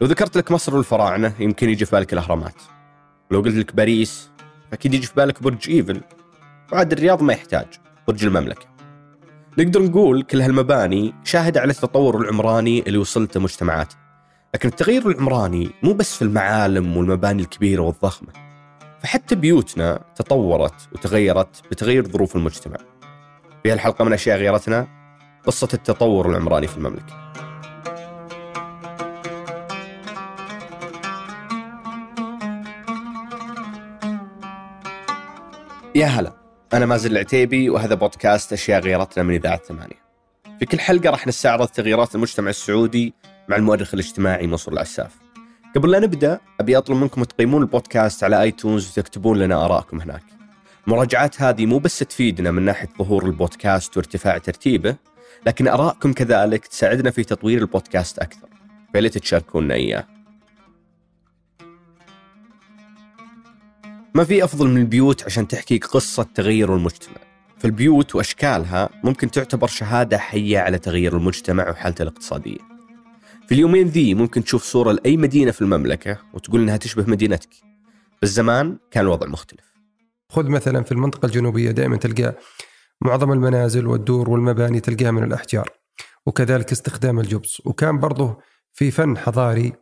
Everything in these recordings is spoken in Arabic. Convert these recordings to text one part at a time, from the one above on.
لو ذكرت لك مصر والفراعنة يمكن يجي في بالك الأهرامات. ولو قلت لك باريس أكيد يجي في بالك برج إيفل. وعاد الرياض ما يحتاج برج المملكة. نقدر نقول كل هالمباني شاهدة على التطور العمراني اللي وصلته مجتمعات لكن التغير العمراني مو بس في المعالم والمباني الكبيرة والضخمة. فحتى بيوتنا تطورت وتغيرت بتغير ظروف المجتمع. في هالحلقة من أشياء غيرتنا قصة التطور العمراني في المملكة. يا هلا أنا مازن العتيبي وهذا بودكاست أشياء غيرتنا من إذاعة ثمانية. في كل حلقة راح نستعرض تغييرات المجتمع السعودي مع المؤرخ الاجتماعي منصور العساف. قبل لا نبدأ أبي أطلب منكم تقيمون البودكاست على آيتونز وتكتبون لنا آراءكم هناك. المراجعات هذه مو بس تفيدنا من ناحية ظهور البودكاست وارتفاع ترتيبه لكن آراءكم كذلك تساعدنا في تطوير البودكاست أكثر. فليت تشاركونا إياه. ما في أفضل من البيوت عشان تحكي قصة تغير المجتمع. فالبيوت وأشكالها ممكن تعتبر شهادة حية على تغيير المجتمع وحالته الاقتصادية. في اليومين ذي ممكن تشوف صورة لأي مدينة في المملكة وتقول إنها تشبه مدينتك. بس زمان كان الوضع مختلف. خذ مثلا في المنطقة الجنوبية دائما تلقى معظم المنازل والدور والمباني تلقاها من الأحجار وكذلك استخدام الجبس. وكان برضه في فن حضاري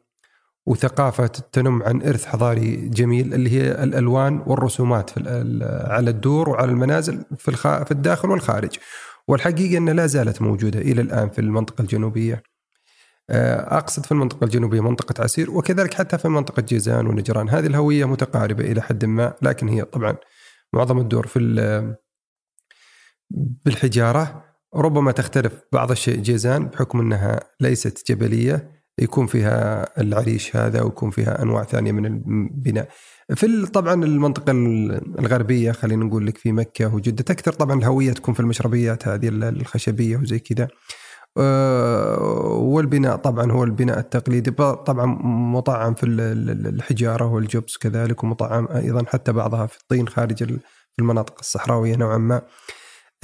وثقافة تنم عن إرث حضاري جميل اللي هي الألوان والرسومات في على الدور وعلى المنازل في, الخ... في الداخل والخارج. والحقيقة أنها لا زالت موجودة إلى الآن في المنطقة الجنوبية. آه، أقصد في المنطقة الجنوبية منطقة عسير وكذلك حتى في منطقة جيزان ونجران. هذه الهوية متقاربة إلى حد ما لكن هي طبعا معظم الدور في بالحجارة. ربما تختلف بعض الشيء جيزان بحكم أنها ليست جبلية. يكون فيها العريش هذا ويكون فيها أنواع ثانية من البناء. في طبعا المنطقة الغربية خلينا نقول لك في مكة وجدة تكثر طبعا الهوية تكون في المشربيات هذه الخشبية وزي كذا. آه، والبناء طبعا هو البناء التقليدي طبعا مطعم في الحجارة والجبس كذلك ومطعم أيضا حتى بعضها في الطين خارج المناطق الصحراوية نوعا ما.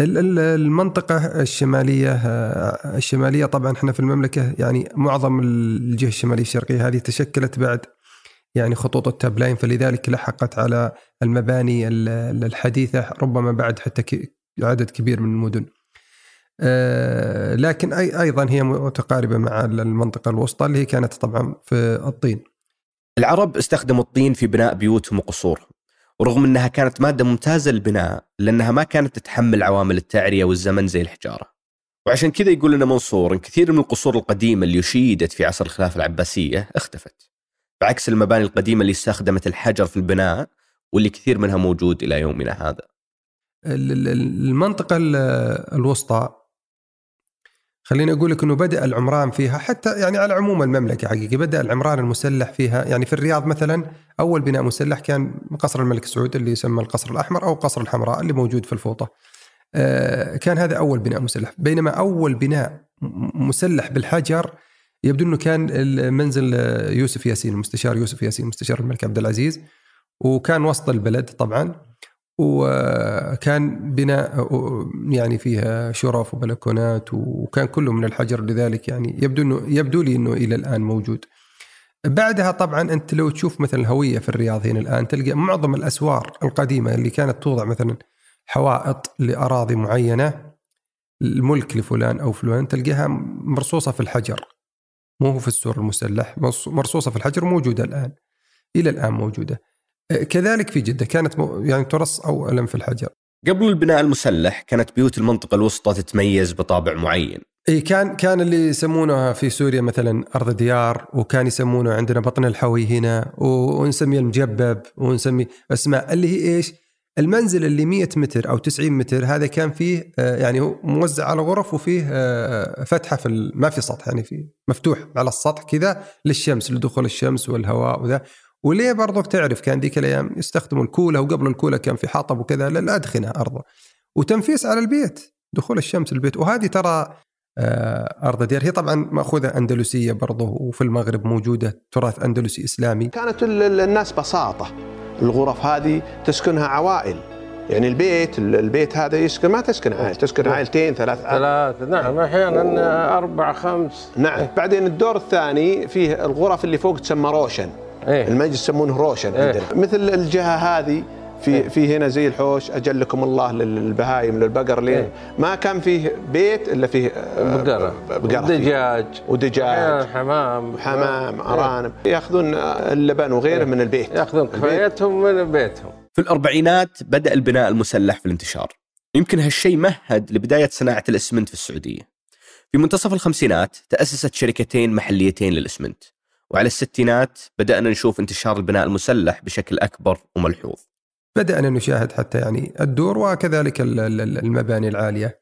المنطقة الشمالية آه، الشمالية طبعا إحنا في المملكة يعني معظم الجهة الشمالية الشرقية هذه تشكلت بعد يعني خطوط التاب لاين فلذلك لحقت على المباني الحديثة ربما بعد حتى عدد كبير من المدن. آه، لكن أيضا هي متقاربة مع المنطقة الوسطى اللي هي كانت طبعا في الطين. العرب استخدموا الطين في بناء بيوتهم وقصورهم. ورغم انها كانت مادة ممتازة للبناء لأنها ما كانت تتحمل عوامل التعرية والزمن زي الحجارة. وعشان كذا يقول لنا منصور إن كثير من القصور القديمة اللي اشيدت في عصر الخلافة العباسية اختفت. بعكس المباني القديمة اللي استخدمت الحجر في البناء واللي كثير منها موجود إلى يومنا هذا. المنطقة الوسطى خليني أقول لك إنه بدأ العمران فيها حتى يعني على عموم المملكة حقيقه بدأ العمران المسلح فيها. يعني في الرياض مثلا أول بناء مسلح كان قصر الملك سعود اللي يسمى القصر الأحمر أو قصر الحمراء اللي موجود في الفوطة. آه، كان هذا أول بناء مسلح. بينما أول بناء مسلح بالحجر يبدو إنه كان منزل يوسف ياسين المستشار يوسف ياسين مستشار الملك عبد العزيز. وكان وسط البلد طبعا. وكان بناء يعني فيها شرف وبلكونات وكان كله من الحجر لذلك يعني يبدو إنه يبدو لي إنه إلى الآن موجود. بعدها طبعا أنت لو تشوف مثلا الهوية في الرياض هنا الآن تلقى معظم الأسوار القديمة اللي كانت توضع مثلا حوائط لأراضي معينة الملك لفلان أو فلان تلقاها مرصوصة في الحجر مو في السور المسلح مرصوصة في الحجر موجودة الآن إلى الآن موجودة. كذلك في جدة كانت يعني ترص أولا في الحجر. قبل البناء المسلح كانت بيوت المنطقة الوسطى تتميز بطابع معين. إي كان كان اللي يسمونها في سوريا مثلا أرض ديار وكان يسمونه عندنا بطن الحوي هنا ونسميه المجبب ونسمي أسماء اللي هي إيش؟ المنزل اللي 100 متر أو 90 متر هذا كان فيه آه، يعني هو موزع على غرف وفيه آه، فتحة في ما في سطح يعني في مفتوح على السطح كذا للشمس لدخول الشمس والهواء وذا. وليه برضك تعرف كان ذيك الأيام يستخدموا الكوله وقبل الكوله كان في حطب وكذا؟ للادخنه أرضه. وتنفيس على البيت دخول الشمس البيت. وهذه ترى آه، أرض ديار. هي طبعا مأخوذة أندلسية برضه وفي المغرب موجودة تراث أندلسي إسلامي. كانت الناس بساطة. الغرف هذه تسكنها عوائل. يعني البيت البيت هذا يسكن ما تسكن عائله تسكن عائلتين ثلاث ثلاث نعم. أحيانا أربع خمس. نعم. بعدين الدور الثاني فيه الغرف اللي فوق تسمى روشن. إيه. المجلس يسمونه روشن إيه. عندنا. مثل الجهة هذه في في هنا زي الحوش أجلكم الله للبهايم للبقر ليه إيه. ما كان فيه بيت إلا فيه آه، بقرة. بقرة فيه. دجاج ودجاج. حمام. حمام إيه. أرانب. يأخذون اللبن وغيره من البيت. يأخذون. كفايتهم من بيتهم. في الأربعينات بدأ البناء المسلح في الانتشار. يمكن هالشيء مهد لبداية صناعة الإسمنت في السعودية. في منتصف الخمسينات تأسست شركتين محليتين للإسمنت. وعلى الستينات بدأنا نشوف انتشار البناء المسلح بشكل أكبر وملحوظ. بدأنا نشاهد حتى يعني الدور وكذلك ال- ال- المباني العالية.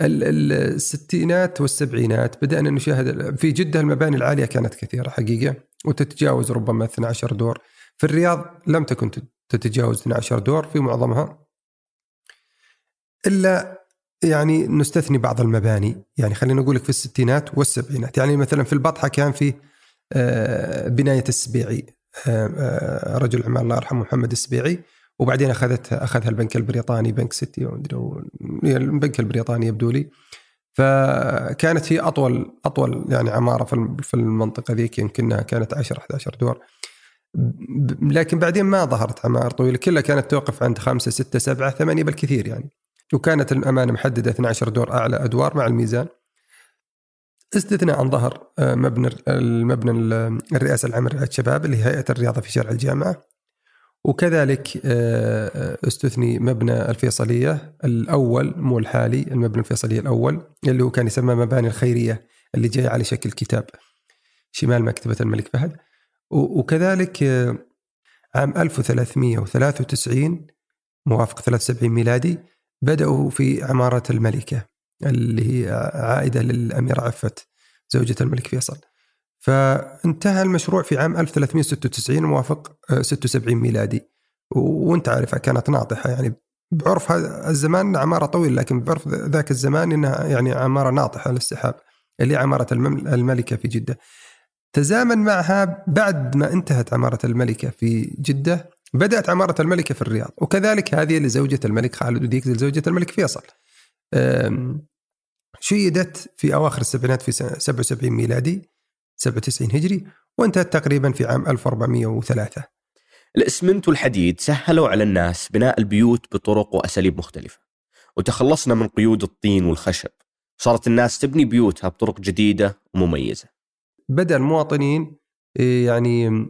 ال- ال- الستينات والسبعينات بدأنا نشاهد في جدة المباني العالية كانت كثيرة حقيقة وتتجاوز ربما 12 دور. في الرياض لم تكن تت- تتجاوز 12 دور في معظمها. إلا يعني نستثني بعض المباني يعني خلينا نقول لك في الستينات والسبعينات. يعني مثلا في البطحة كان في آه، بناية السبيعي. آه، آه، رجل الاعمال الله يرحمه محمد السبيعي. وبعدين اخذتها أخذها البنك البريطاني بنك سيتي هي البنك البريطاني يبدو لي. فكانت هي اطول أطول يعني عمارة في الم- في المنطقة ذيك يمكنها كانت 10 11 دور. لكن بعدين ما ظهرت عمائر طويلة. كلها كانت توقف عند خمسة ستة سبعة ثمانية بالكثير يعني. وكانت الأمانة محددة 12 دور أعلى أدوار مع الميزان. استثناء عن ظهر آه، مبنى المبنى ال- الرئاسة العامه لرعايه الشباب اللي هي هيئة الرياضة في شارع الجامعة. وكذلك آه، آه، استثني مبنى الفيصلية الأول مو الحالي المبنى الفيصلية الأول اللي هو كان يسمى مباني الخيرية اللي جاي على شكل كتاب شمال مكتبة الملك فهد. وكذلك عام 1393 موافق 73 ميلادي بدأوا في عمارة الملكة. اللي هي عائدة للأميرة عفت زوجة الملك فيصل. فانتهى المشروع في عام 1396 موافق آه، 76 ميلادي. وانت عارفها كانت ناطحة يعني بعرف هذا الزمان عمارة طويلة لكن بعرف ذاك الزمان إنها يعني عمارة ناطحة للسحاب اللي عمارة الملكة في جدة. تزامن معها بعد ما انتهت عمارة الملكة في جدة بدأت عمارة الملكة في الرياض. وكذلك هذه لزوجة الملك خالد وديك لزوجة الملك فيصل. شيدت في أواخر السبعينات في سنة 77 ميلادي 97 هجري وانتهت تقريبا في عام 1403 الإسمنت والحديد سهلوا على الناس بناء البيوت بطرق وأساليب مختلفة وتخلصنا من قيود الطين والخشب. صارت الناس تبني بيوتها بطرق جديدة ومميزة. بدأ المواطنين إيه، يعني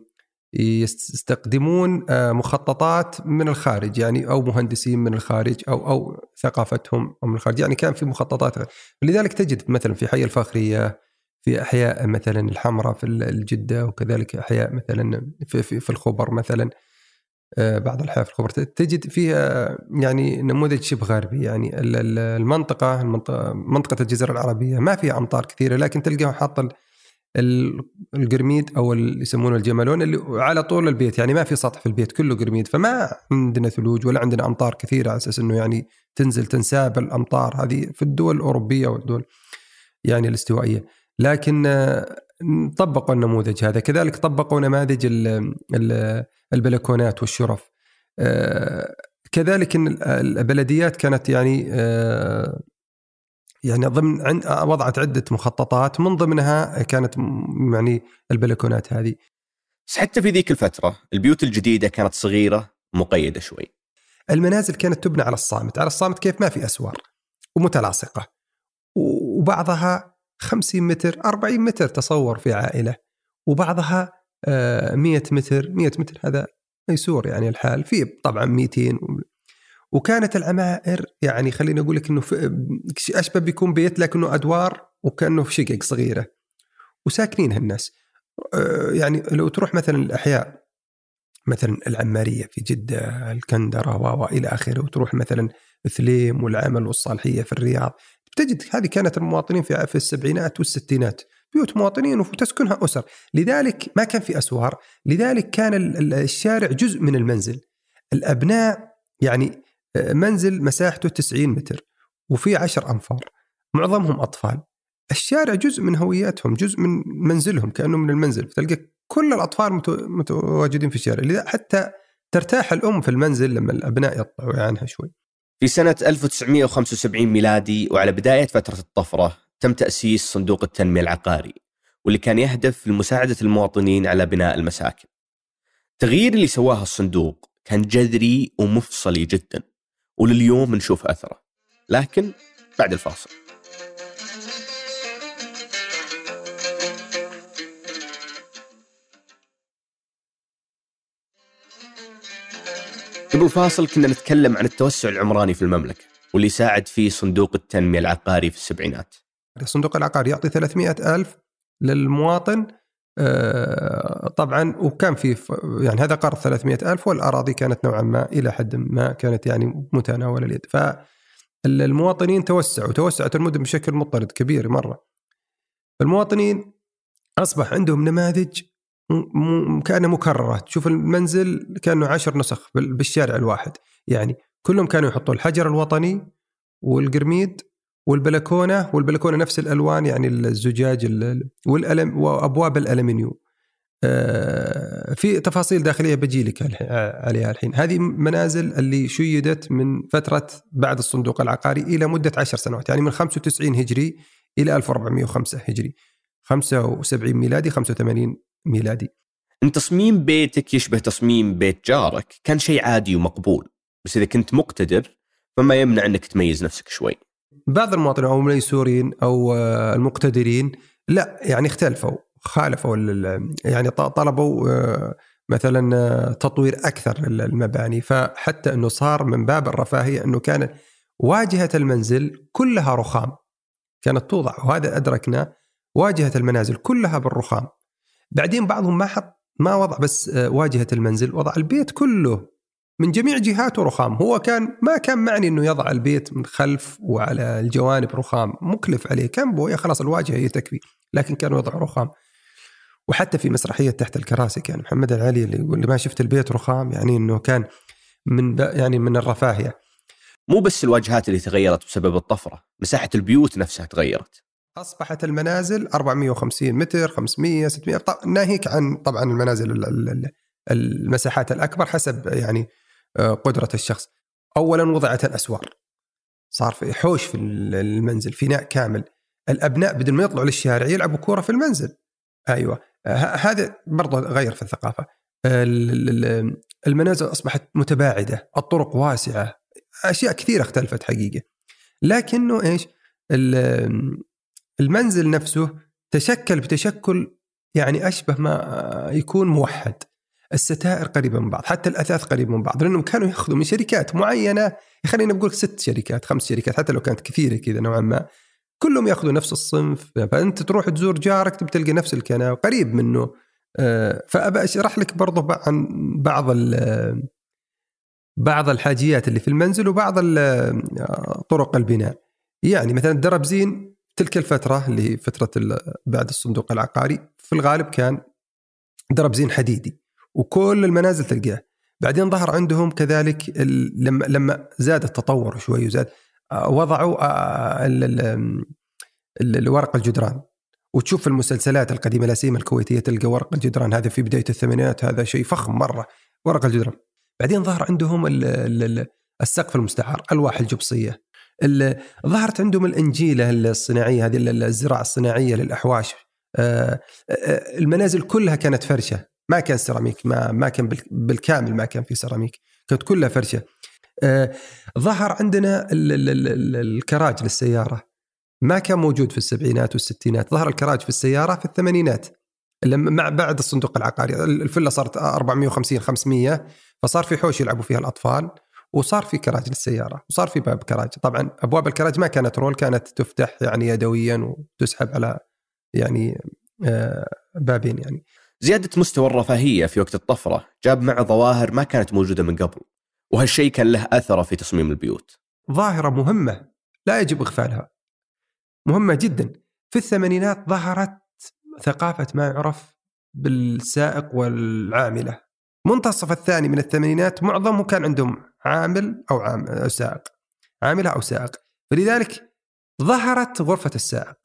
يستخدمون آه، مخططات من الخارج يعني أو مهندسين من الخارج أو أو ثقافتهم من الخارج. يعني كان في مخططات. لذلك تجد مثلا في حي الفاخرية في أحياء مثلا الحمراء في الجدة وكذلك أحياء مثلا في في, في الخبر مثلا آه، بعض الأحياء في الخبر. تجد فيها يعني نموذج شبه غربي. يعني ال- ال- المنطقة المنطقة منطقة الجزيرة العربية ما فيها أمطار كثيرة لكن تلقاه حاط القرميد أو اللي يسمونه الجملون اللي على طول البيت يعني ما في سطح في البيت كله قرميد فما عندنا ثلوج ولا عندنا أمطار كثيرة على أساس إنه يعني تنزل تنساب الأمطار هذه في الدول الأوروبية والدول يعني الاستوائية. لكن طبقوا النموذج هذا كذلك طبقوا نماذج ال- ال- البلكونات والشرف. آه، كذلك البلديات كانت يعني آه، يعني ضمن عند وضعت عدة مخططات من ضمنها كانت يعني البلكونات هذه. بس حتى في ذيك الفترة البيوت الجديدة كانت صغيرة مقيدة شوي. المنازل كانت تبنى على الصامت على الصامت كيف ما في اسوار ومتلاصقة. وبعضها 50 متر 40 متر تصور في عائلة. وبعضها آه، 100 متر 100 متر هذا ميسور يعني الحال في طبعا 200 و- وكانت العمائر يعني خليني أقول لك إنه اشبه بيكون بيت لكنه أدوار وكأنه في شقق صغيرة. وساكنينها الناس آه، يعني لو تروح مثلا الأحياء مثلا العمارية في جدة الكندرة و و إلى آخره وتروح مثلا ثليم والعمل والصالحية في الرياض تجد هذه كانت المواطنين في في السبعينات والستينات. بيوت مواطنين وتسكنها أسر. لذلك ما كان في أسوار. لذلك كان ال- ال- الشارع جزء من المنزل. الأبناء يعني منزل مساحته 90 متر وفي 10 أنفار. معظمهم أطفال. الشارع جزء من هوياتهم جزء من منزلهم كأنه من المنزل. تلقى كل الأطفال متو- متواجدين في الشارع. لذا حتى ترتاح الأم في المنزل لما الأبناء يطلعوا عنها شوي. في سنة 1975 ميلادي وعلى بداية فترة الطفرة تم تأسيس صندوق التنمية العقاري واللي كان يهدف لمساعدة المواطنين على بناء المساكن. التغيير اللي سواه الصندوق كان جذري ومفصلي جدا. ولليوم نشوف أثره لكن بعد الفاصل. قبل الفاصل كنا نتكلم عن التوسع العمراني في المملكة واللي ساعد فيه صندوق التنمية العقاري في السبعينات الصندوق العقاري يعطي 300 ألف للمواطن طبعا وكان في يعني هذا قرض 300 ألف والأراضي كانت نوعا ما إلى حد ما كانت يعني متناول اليد. فالمواطنين توسعوا توسعت المدن بشكل مضطرد كبير مرة. المواطنين أصبح عندهم نماذج كانها مكرره تشوف المنزل كأنه عشر نسخ بالشارع الواحد. يعني كلهم كانوا يحطوا الحجر الوطني والقرميد والبلكونة والبلكونة نفس الألوان يعني الزجاج والألم وأبواب الألمنيوم. آه، في تفاصيل داخلية بجي لك عليها الحين. هذه منازل اللي شيدت من فترة بعد الصندوق العقاري إلى مدة عشر سنوات يعني من 95 هجري إلى 1405 هجري. 75 ميلادي 85 ميلادي. إن تصميم بيتك يشبه تصميم بيت جارك كان شيء عادي ومقبول. بس إذا كنت مقتدر فما يمنع إنك تميز نفسك شوي. بعض المواطنين أو الميسورين أو آه، المقتدرين لا يعني اختلفوا خالفوا يعني طلبوا آه، مثلا آه، تطوير أكثر للمباني فحتى إنه صار من باب الرفاهية إنه كان واجهة المنزل كلها رخام. كانت توضع وهذا ادركنا واجهة المنازل كلها بالرخام. بعدين بعضهم ما حط ما وضع بس واجهة المنزل وضع البيت كله من جميع جهاته رخام. هو كان ما كان معني إنه يضع البيت من خلف وعلى الجوانب رخام. مكلف عليه. كان بويا خلاص الواجهة هي تكفي. لكن كان وضع رخام. وحتى في مسرحية تحت الكراسي كان محمد العلي اللي يقول ما شفت البيت رخام يعني إنه كان من يعني من الرفاهية. مو بس الواجهات اللي تغيرت بسبب الطفرة. مساحة البيوت نفسها تغيرت. أصبحت المنازل 450 متر 500 600 ناهيك عن طبعا المنازل المساحات الأكبر حسب يعني قدرة الشخص. اولا وضعت الأسوار. صار في حوش في المنزل فناء كامل. الأبناء بدل ما يطلعوا للشارع يلعبوا كورة في المنزل. أيوه. هذا برضه غير في الثقافة. المنازل أصبحت متباعدة الطرق واسعة أشياء كثيرة اختلفت حقيقة. لكنه إيش؟ المنزل نفسه تشكل بتشكل يعني أشبه ما يكون موحد. الستائر قريبة من بعض حتى الأثاث قريب من بعض لأنهم كانوا يأخذوا من شركات معينة خلينا نقول ست شركات خمس شركات حتى لو كانت كثيرة كذا نوعا ما. كلهم يأخذوا نفس الصنف فأنت تروح تزور جارك تلقى نفس الكنال قريب منه. آه، فأبى أشرح لك برضه عن بعض بعض الحاجيات اللي في المنزل وبعض طرق البناء. يعني مثلا الدربزين تلك الفترة اللي هي فترة بعد الصندوق العقاري في الغالب كان درب زين حديدي. وكل المنازل تلقاه. بعدين ظهر عندهم كذلك لما لما زاد التطور شوي وزاد آه، وضعوا آه، الورق الجدران. وتشوف في المسلسلات القديمة لا سيما الكويتية تلقى ورق الجدران هذا في بداية الثمانينات هذا شيء فخم مرة ورق الجدران. بعدين ظهر عندهم السقف المستعار ألواح الجبصية. ظهرت عندهم الإنجيلة الصناعية هذه الزراعة الصناعية للأحواش. آه، المنازل كلها كانت فرشة. ما كان سيراميك ما ما كان بالكامل ما كان في سيراميك كانت كلها فرشة. آه، ظهر عندنا الكراج للسيارة. ما كان موجود في السبعينات والستينات ظهر الكراج في السيارة في الثمانينات. لما مع بعد الصندوق العقاري الفله صارت 450 500 فصار في حوش يلعبوا فيها الأطفال وصار في كراج للسيارة وصار في باب كراج. طبعا أبواب الكراج ما كانت رول كانت تفتح يعني يدويا وتسحب على يعني آه، بابين يعني. زيادة مستوى الرفاهية في وقت الطفرة جاب معه ظواهر ما كانت موجودة من قبل وهالشيء كان له أثره في تصميم البيوت. ظاهرة مهمة لا يجب إغفالها. مهمة جدا. في الثمانينات ظهرت ثقافة ما يعرف بالسائق والعاملة. منتصف الثاني من الثمانينات معظمهم كان عندهم عامل أو عام أو سائق. عاملة أو سائق. فلذلك ظهرت غرفة السائق.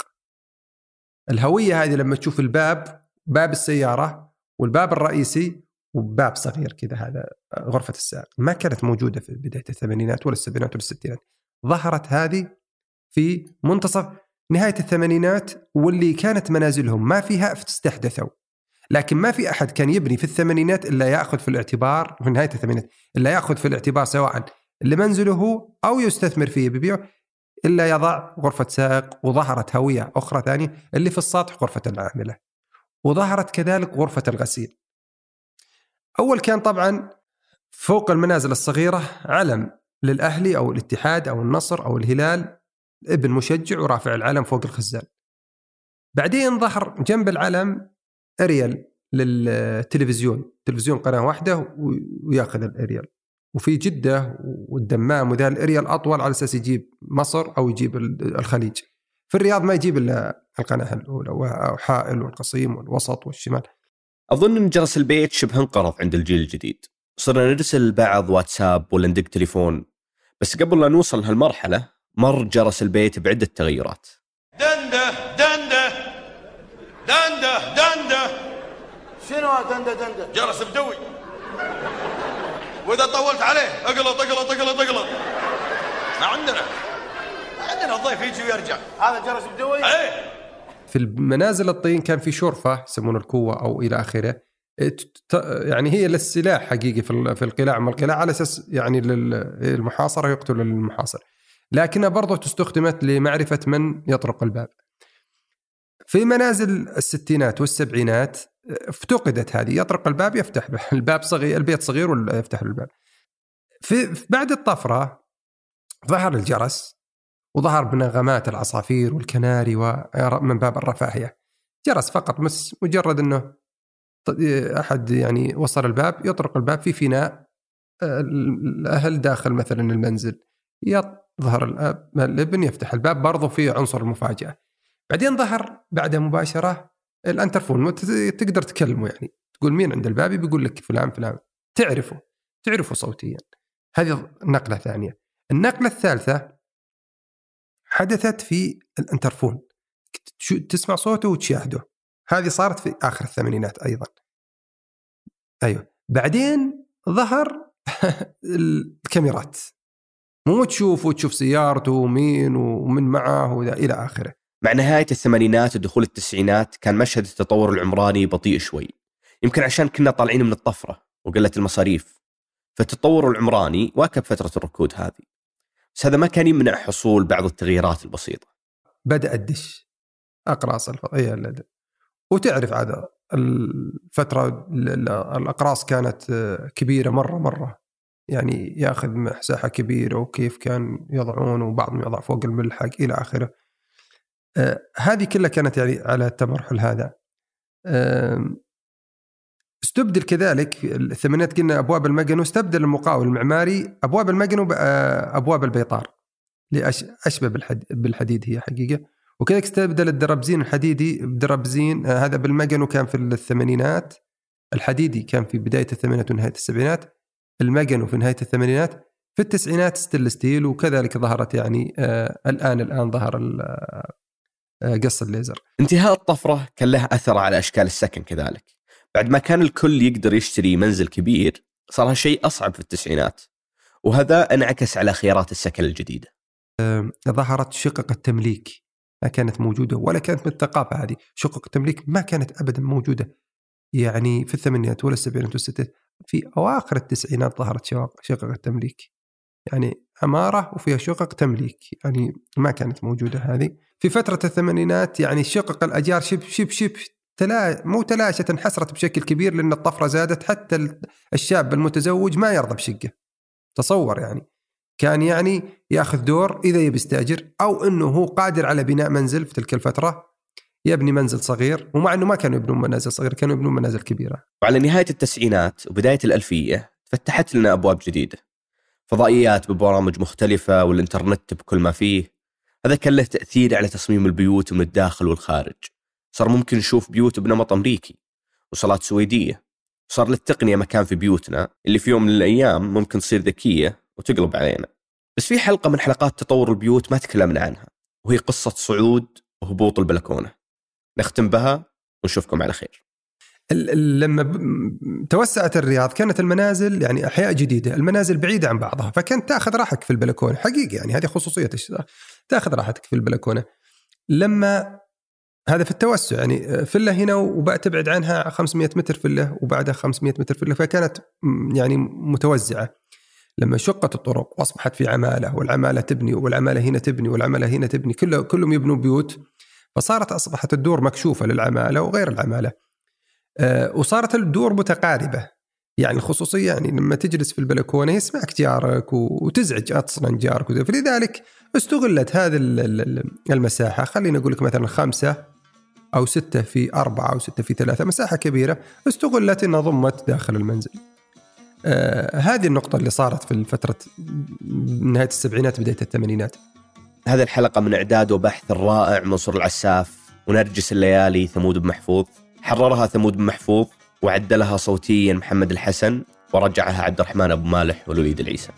الهوية هذه لما تشوف الباب باب السيارة والباب الرئيسي وباب صغير كذا هذا غرفة السائق. ما كانت موجودة في بداية الثمانينات ولا السبعينات ولا الستينات. ظهرت هذه في منتصف نهاية الثمانينات واللي كانت منازلهم. ما فيها استحدثوا. لكن ما في أحد كان يبني في الثمانينات إلا يأخذ في الاعتبار في نهاية الثمانينات إلا يأخذ في الاعتبار سواء لمنزله هو أو يستثمر فيه ببيعه إلا يضع غرفة سائق وظهرت هوية أخرى ثانية اللي في السطح غرفة العامله وظهرت كذلك غرفة الغسيل. أول كان طبعا فوق المنازل الصغيرة علم للأهلي أو الاتحاد أو النصر أو الهلال ابن مشجع ورافع العلم فوق الخزان. بعدين ظهر جنب العلم أريال للتلفزيون تلفزيون قناة واحدة ويأخذ الأريال. وفي جدة والدمام وذا الأريال أطول على أساس يجيب مصر أو يجيب الخليج. في الرياض ما يجيب إلا القناة الأولى وحائل والقصيم والوسط والشمال. أظن إن جرس البيت شبه انقرض عند الجيل الجديد. صرنا نرسل لبعض واتساب ولا ندق تليفون. بس قبل لا نوصل لهالمرحله مر جرس البيت بعدة تغيرات دندة دندة دندة دندة. شنو دندة دندة؟ جرس بدوي. وإذا طولت عليه اقلط اقلط اقلط اقلط. ما عندنا. عندنا الضيف يجي ويرجع. هذا جرس بدوي إيه. في المنازل الطين كان في شرفة يسمونه الكوه أو إلى آخره. يعني هي للسلاح حقيقي في في القلاع من القلاع على أساس يعني للمحاصرة يقتل المحاصر لكنها برضو استخدمت لمعرفة من يطرق الباب. في منازل الستينات والسبعينات افتقدت هذه. يطرق الباب يفتح الباب صغير البيت صغير ولا يفتح الباب. في بعد الطفرة ظهر الجرس. وظهر بنغمات العصافير والكناري من باب الرفاهية. جرس فقط بس مجرد إنه أحد يعني وصل الباب يطرق الباب في فناء الأهل داخل مثلا المنزل. يظهر الاب الابن يفتح الباب برضه في عنصر المفاجأة. بعدين ظهر بعدها مباشرة الأنترفون تقدر تكلمه يعني. تقول مين عند الباب؟ بيقول لك فلان فلان. تعرفه تعرفه صوتيا. هذه نقلة ثانية. النقلة الثالثة حدثت في الانترفون. تسمع صوته وتشاهده. هذه صارت في آخر الثمانينات أيضا. أيوه. بعدين ظهر الكاميرات. مو تشوف وتشوف سيارته ومين ومن معه إلى آخره. مع نهاية الثمانينات ودخول التسعينات كان مشهد التطور العمراني بطيء شوي. يمكن عشان كنا طالعين من الطفرة وقلة المصاريف. فالتطور العمراني واكب فترة الركود هذه. بس هذا ما كان يمنع حصول بعض التغييرات البسيطة. بدأ الدش. أقراص الفضائية وتعرف عاد الفترة الأقراص كانت كبيرة مرة مرة. يعني ياخذ مساحة كبيرة وكيف كان يضعون وبعضهم يضع فوق الملحق إلى آخره. آه هذه كلها كانت يعني على التمرحل هذا. آه استبدل كذلك الثمانينات قلنا أبواب المجن واستبدل المقاول المعماري أبواب المجن بابواب البيطار اللي أشبه بالحديد هي حقيقة. وكذلك استبدل الدرابزين الحديدي بدرابزين آه هذا بالمجن وكان في الثمانينات الحديدي كان في بداية الثمانينات ونهاية السبعينات المجن في نهاية الثمانينات في التسعينات ستيل ستيل وكذلك ظهرت يعني آه الآن الآن ظهر آه، قص الليزر. انتهاء الطفرة كان له أثر على أشكال السكن كذلك. بعد ما كان الكل يقدر يشتري منزل كبير صار هالشيء أصعب في التسعينات وهذا انعكس على خيارات السكن الجديدة. ظهرت شقق التمليك ما كانت موجودة ولا كانت من الثقافة هذه. شقق التمليك ما كانت أبدا موجودة يعني في الثمانينات ولا السبعينات والستينات في أواخر التسعينات ظهرت شقق التمليك. يعني عمارة وفيها شقق تمليك يعني ما كانت موجودة هذه. في فترة الثمانينات يعني شقق الأجار شب شب شب تلا مو تلاشت انحسرت بشكل كبير لأن الطفرة زادت حتى الشاب المتزوج ما يرضى بشقة. تصور يعني. كان يعني يأخذ دور إذا يبي يستأجر أو أنه هو قادر على بناء منزل في تلك الفترة يبني منزل صغير ومع أنه ما كانوا يبنون منازل صغيرة كانوا يبنون منازل كبيرة. وعلى نهاية التسعينات وبداية الألفية فتحت لنا أبواب جديدة. فضائيات ببرامج مختلفة والإنترنت بكل ما فيه. هذا كان له تأثير على تصميم البيوت من الداخل والخارج. صار ممكن نشوف بيوت بنمط أمريكي وصالات سويدية. وصار للتقنية مكان في بيوتنا اللي في يوم من الأيام ممكن تصير ذكية وتقلب علينا. بس في حلقة من حلقات تطور البيوت ما تكلمنا عنها وهي قصة صعود وهبوط البلكونة. نختم بها ونشوفكم على خير. لما توسعت الرياض كانت المنازل يعني أحياء جديدة، المنازل بعيدة عن بعضها، فكانت تأخذ راحتك في البلكونة، حقيقي يعني هذه خصوصية تأخذ راحتك في البلكونة. لما هذا في التوسع يعني فله هنا وبقى تبعد عنها 500 متر فله وبعدها 500 متر فله فكانت يعني متوزعة. لما شقت الطرق وأصبحت في عمالة والعمالة تبني والعمالة هنا تبني والعمالة هنا تبني كله كلهم يبنوا بيوت فصارت أصبحت الدور مكشوفة للعمالة وغير العمالة. آه، وصارت الدور متقاربة يعني الخصوصيه يعني لما تجلس في البلكونة يسمعك جارك وتزعج أصلا جارك فلذلك استغلت هذه ال- ال- ال- المساحة خلينا أقول لك مثلا خمسة أو ستة في أربعة أو ستة في ثلاثة مساحة كبيرة استغلت إنها ضمت داخل المنزل. آه هذه النقطة اللي صارت في فترة نهاية السبعينات بداية الثمانينات. هذه الحلقة من إعداد وبحث الرائع منصور العساف ونرجس الليالي ثمود بن محفوظ. حررها ثمود بن محفوظ وعدلها صوتيا محمد الحسن ورجعها عبد الرحمن أبو مالح والوليد العيسى.